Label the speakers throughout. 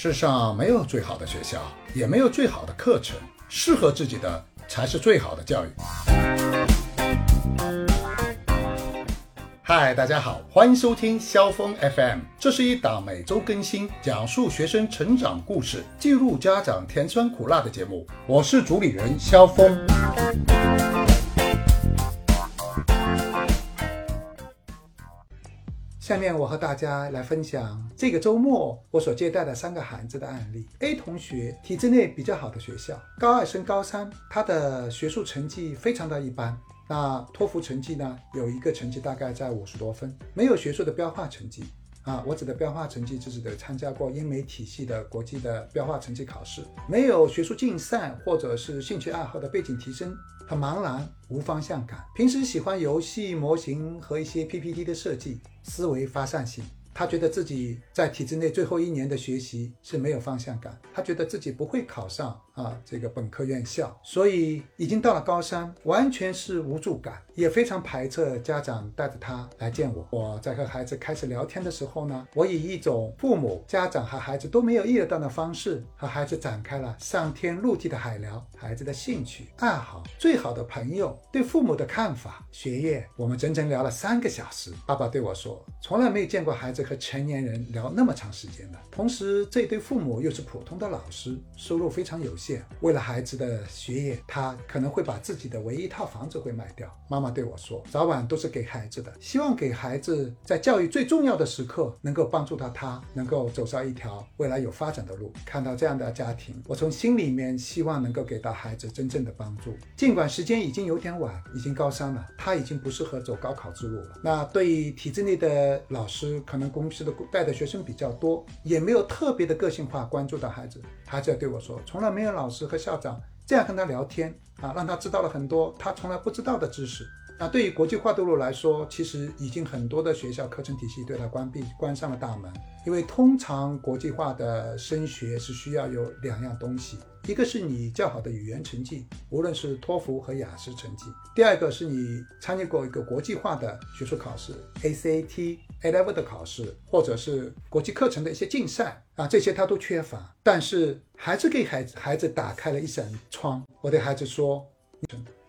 Speaker 1: 世上没有最好的学校，也没有最好的课程，适合自己的才是最好的教育。嗨，大家好，欢迎收听萧峰 FM，这是一档每周更新、讲述学生成长故事、记录家长甜酸苦辣的节目。我是主理人萧峰。下面我和大家来分享这个周末我所接待的三个孩子的案例。A 同学体制内比较好的学校，高二升高三，他的学术成绩非常的一般。那托福成绩呢，有一个成绩大概在五十多分，没有学术的标化成绩。啊，我指的标化成绩就是得参加过英美体系的国际的标化成绩考试，没有学术竞赛或者是兴趣爱好的背景提升，很茫然无方向感。平时喜欢游戏模型和一些 PPT 的设计，思维发散性。他觉得自己在体制内最后一年的学习是没有方向感，他觉得自己不会考上啊这个本科院校，所以已经到了高三，完全是无助感，也非常排斥家长带着他来见我。我在和孩子开始聊天的时候呢，我以一种父母、家长和孩子都没有意料到的方式和孩子展开了上天入地的海聊，孩子的兴趣爱好、最好的朋友、对父母的看法、学业，我们整整聊了三个小时。爸爸对我说，从来没有见过孩子。和成年人聊那么长时间的，同时这对父母又是普通的老师，收入非常有限。为了孩子的学业，他可能会把自己的唯一一套房子会卖掉。妈妈对我说：“早晚都是给孩子的，希望给孩子在教育最重要的时刻能够帮助到他，能够走上一条未来有发展的路。”看到这样的家庭，我从心里面希望能够给到孩子真正的帮助。尽管时间已经有点晚，已经高三了，他已经不适合走高考之路了。那对于体制内的老师，可能。公司的带的学生比较多，也没有特别的个性化关注到孩子。孩子对我说，从来没有老师和校长这样跟他聊天啊，让他知道了很多他从来不知道的知识。那对于国际化道路来说，其实已经很多的学校课程体系对他关闭关上了大门。因为通常国际化的升学是需要有两样东西。一个是你较好的语言成绩，无论是托福和雅思成绩；第二个是你参加过一个国际化的学术考试，ACT、A Level 的考试，或者是国际课程的一些竞赛啊，这些他都缺乏。但是还是给孩子孩子打开了一扇窗。我对孩子说。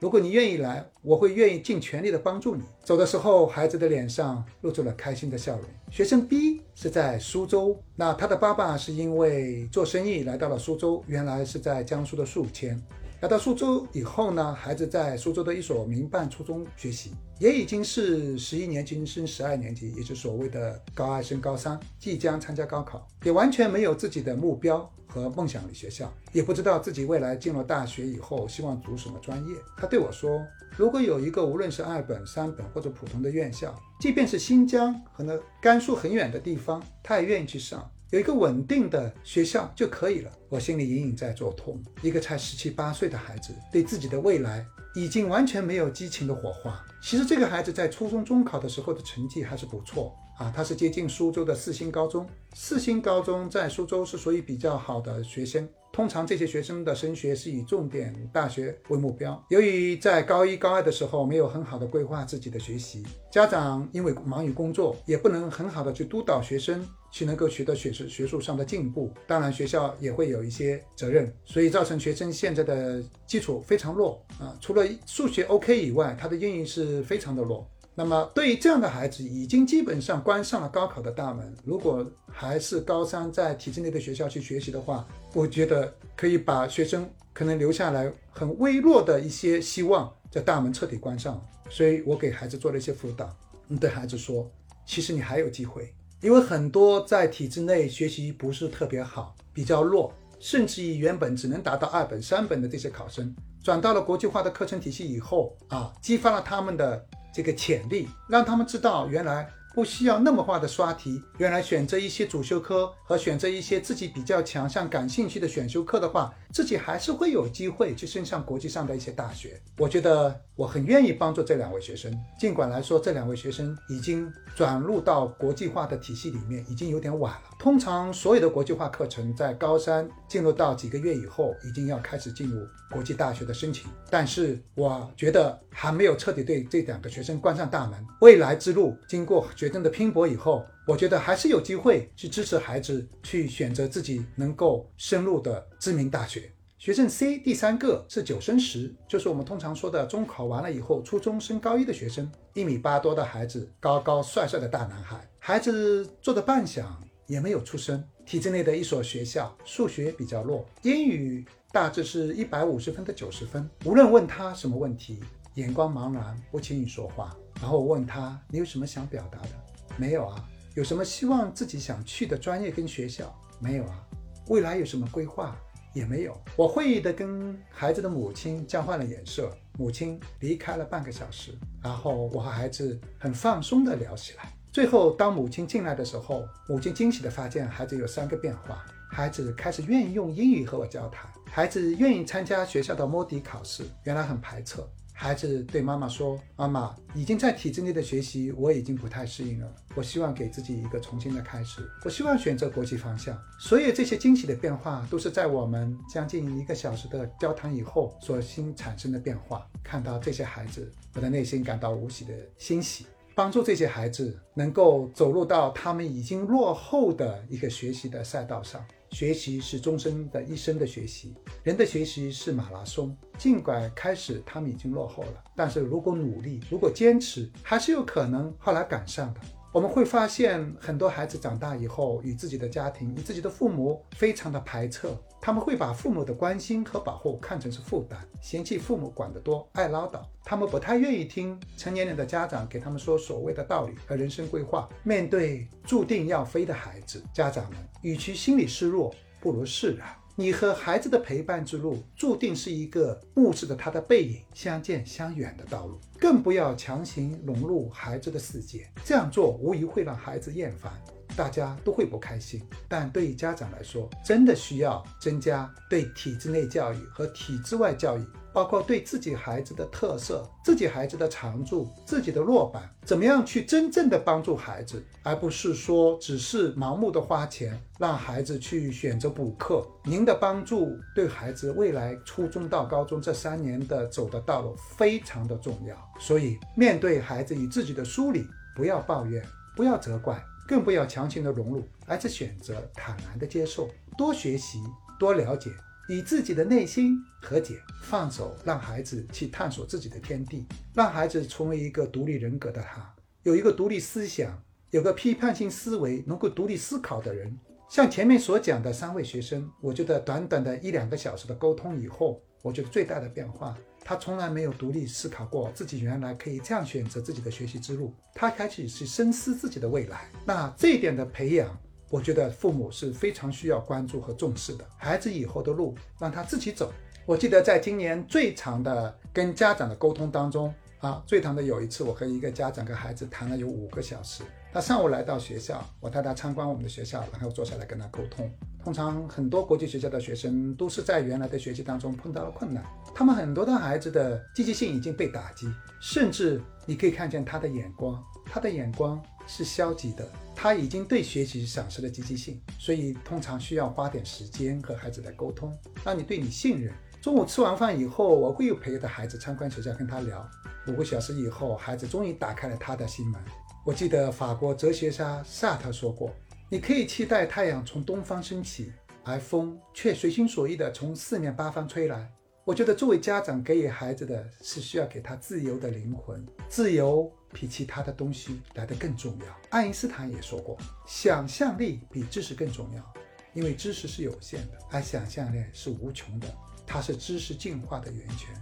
Speaker 1: 如果你愿意来，我会愿意尽全力的帮助你。走的时候，孩子的脸上露出了开心的笑容。学生 B 是在苏州，那他的爸爸是因为做生意来到了苏州，原来是在江苏的宿迁。来到苏州以后呢，孩子在苏州的一所民办初中学习，也已经是十一年级升十二年级，也就是所谓的高二升高三，即将参加高考，也完全没有自己的目标。和梦想的学校，也不知道自己未来进了大学以后希望读什么专业。他对我说：“如果有一个无论是二本、三本或者普通的院校，即便是新疆和那甘肃很远的地方，他也愿意去上。有一个稳定的学校就可以了。”我心里隐隐在作痛。一个才十七八岁的孩子，对自己的未来已经完全没有激情的火花。其实这个孩子在初中中考的时候的成绩还是不错。啊，他是接近苏州的四星高中。四星高中在苏州是属于比较好的学生。通常这些学生的升学是以重点大学为目标。由于在高一、高二的时候没有很好的规划自己的学习，家长因为忙于工作，也不能很好的去督导学生去能够取得学学术上的进步。当然，学校也会有一些责任，所以造成学生现在的基础非常弱啊。除了数学 OK 以外，他的英语是非常的弱。那么，对于这样的孩子，已经基本上关上了高考的大门。如果还是高三在体制内的学校去学习的话，我觉得可以把学生可能留下来很微弱的一些希望，在大门彻底关上。所以我给孩子做了一些辅导，对孩子说，其实你还有机会，因为很多在体制内学习不是特别好、比较弱，甚至于原本只能达到二本、三本的这些考生，转到了国际化的课程体系以后啊，激发了他们的。这个潜力，让他们知道原来不需要那么化的刷题，原来选择一些主修科和选择一些自己比较强项、感兴趣的选修课的话，自己还是会有机会去升上国际上的一些大学。我觉得我很愿意帮助这两位学生，尽管来说这两位学生已经转入到国际化的体系里面，已经有点晚了。通常所有的国际化课程在高三进入到几个月以后，已经要开始进入国际大学的申请。但是我觉得还没有彻底对这两个学生关上大门。未来之路经过决定的拼搏以后，我觉得还是有机会去支持孩子去选择自己能够深入的知名大学。学生 C 第三个是九升十，就是我们通常说的中考完了以后初中升高一的学生，一米八多的孩子，高高帅帅的大男孩。孩子做的半响也没有出声，体制内的一所学校，数学比较弱，英语大致是一百五十分的九十分。无论问他什么问题，眼光茫然，不轻易说话。然后我问他：“你有什么想表达的？”“没有啊。”“有什么希望自己想去的专业跟学校？”“没有啊。”“未来有什么规划？”也没有，我会意的跟孩子的母亲交换了眼色，母亲离开了半个小时，然后我和孩子很放松的聊起来。最后，当母亲进来的时候，母亲惊喜的发现孩子有三个变化：孩子开始愿意用英语和我交谈，孩子愿意参加学校的摸底考试，原来很排斥。孩子对妈妈说：“妈妈，已经在体制内的学习，我已经不太适应了。我希望给自己一个重新的开始。我希望选择国际方向。所有这些惊喜的变化，都是在我们将近一个小时的交谈以后所新产生的变化。看到这些孩子，我的内心感到无比的欣喜。帮助这些孩子能够走入到他们已经落后的一个学习的赛道上。”学习是终身的一生的学习，人的学习是马拉松。尽管开始他们已经落后了，但是如果努力，如果坚持，还是有可能后来赶上的。我们会发现，很多孩子长大以后，与自己的家庭、与自己的父母非常的排斥。他们会把父母的关心和保护看成是负担，嫌弃父母管得多、爱唠叨。他们不太愿意听成年人的家长给他们说所谓的道理和人生规划。面对注定要飞的孩子，家长们与其心里示弱，不如释然。你和孩子的陪伴之路，注定是一个目视着他的背影相见相远的道路。更不要强行融入孩子的世界，这样做无疑会让孩子厌烦，大家都会不开心。但对于家长来说，真的需要增加对体制内教育和体制外教育。包括对自己孩子的特色、自己孩子的长处、自己的弱板，怎么样去真正的帮助孩子，而不是说只是盲目的花钱让孩子去选择补课。您的帮助对孩子未来初中到高中这三年的走的道路非常的重要。所以，面对孩子与自己的疏离，不要抱怨，不要责怪，更不要强行的融入，而是选择坦然的接受，多学习，多了解。与自己的内心和解，放手，让孩子去探索自己的天地，让孩子成为一个独立人格的他，有一个独立思想，有个批判性思维，能够独立思考的人。像前面所讲的三位学生，我觉得短短的一两个小时的沟通以后，我觉得最大的变化，他从来没有独立思考过自己原来可以这样选择自己的学习之路，他开始去深思自己的未来。那这一点的培养。我觉得父母是非常需要关注和重视的。孩子以后的路让他自己走。我记得在今年最长的跟家长的沟通当中啊，最长的有一次，我和一个家长跟孩子谈了有五个小时。他上午来到学校，我带他参观我们的学校，然后坐下来跟他沟通。通常很多国际学校的学生都是在原来的学习当中碰到了困难，他们很多的孩子的积极性已经被打击，甚至你可以看见他的眼光，他的眼光是消极的。他已经对学习丧失了积极性，所以通常需要花点时间和孩子来沟通，让你对你信任。中午吃完饭以后，我会有陪着孩子参观学校，跟他聊。五个小时以后，孩子终于打开了他的心门。我记得法国哲学家萨特说过：“你可以期待太阳从东方升起，而风却随心所欲地从四面八方吹来。”我觉得作为家长给予孩子的是需要给他自由的灵魂，自由比其他的东西来得更重要。爱因斯坦也说过，想象力比知识更重要，因为知识是有限的，而想象力是无穷的，它是知识进化的源泉。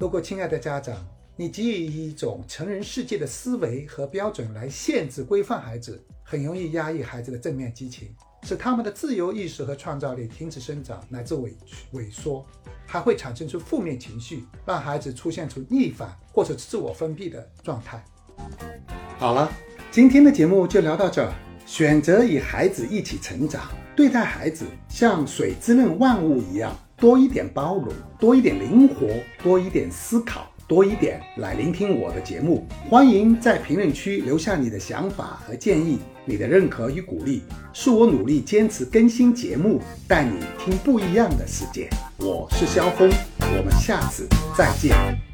Speaker 1: 如果亲爱的家长，你给予一种成人世界的思维和标准来限制规范孩子，很容易压抑孩子的正面激情。使他们的自由意识和创造力停止生长乃至萎萎缩，还会产生出负面情绪，让孩子出现出逆反或者自我封闭的状态。好了，今天的节目就聊到这儿。选择与孩子一起成长，对待孩子像水滋润万物一样，多一点包容，多一点灵活，多一点思考。多一点来聆听我的节目，欢迎在评论区留下你的想法和建议。你的认可与鼓励是我努力坚持更新节目，带你听不一样的世界。我是肖峰，我们下次再见。